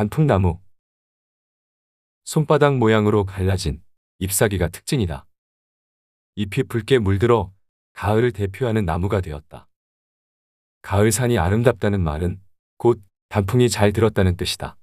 단풍나무. 손바닥 모양으로 갈라진 잎사귀가 특징이다. 잎이 붉게 물들어 가을을 대표하는 나무가 되었다. 가을산이 아름답다는 말은 곧 단풍이 잘 들었다는 뜻이다.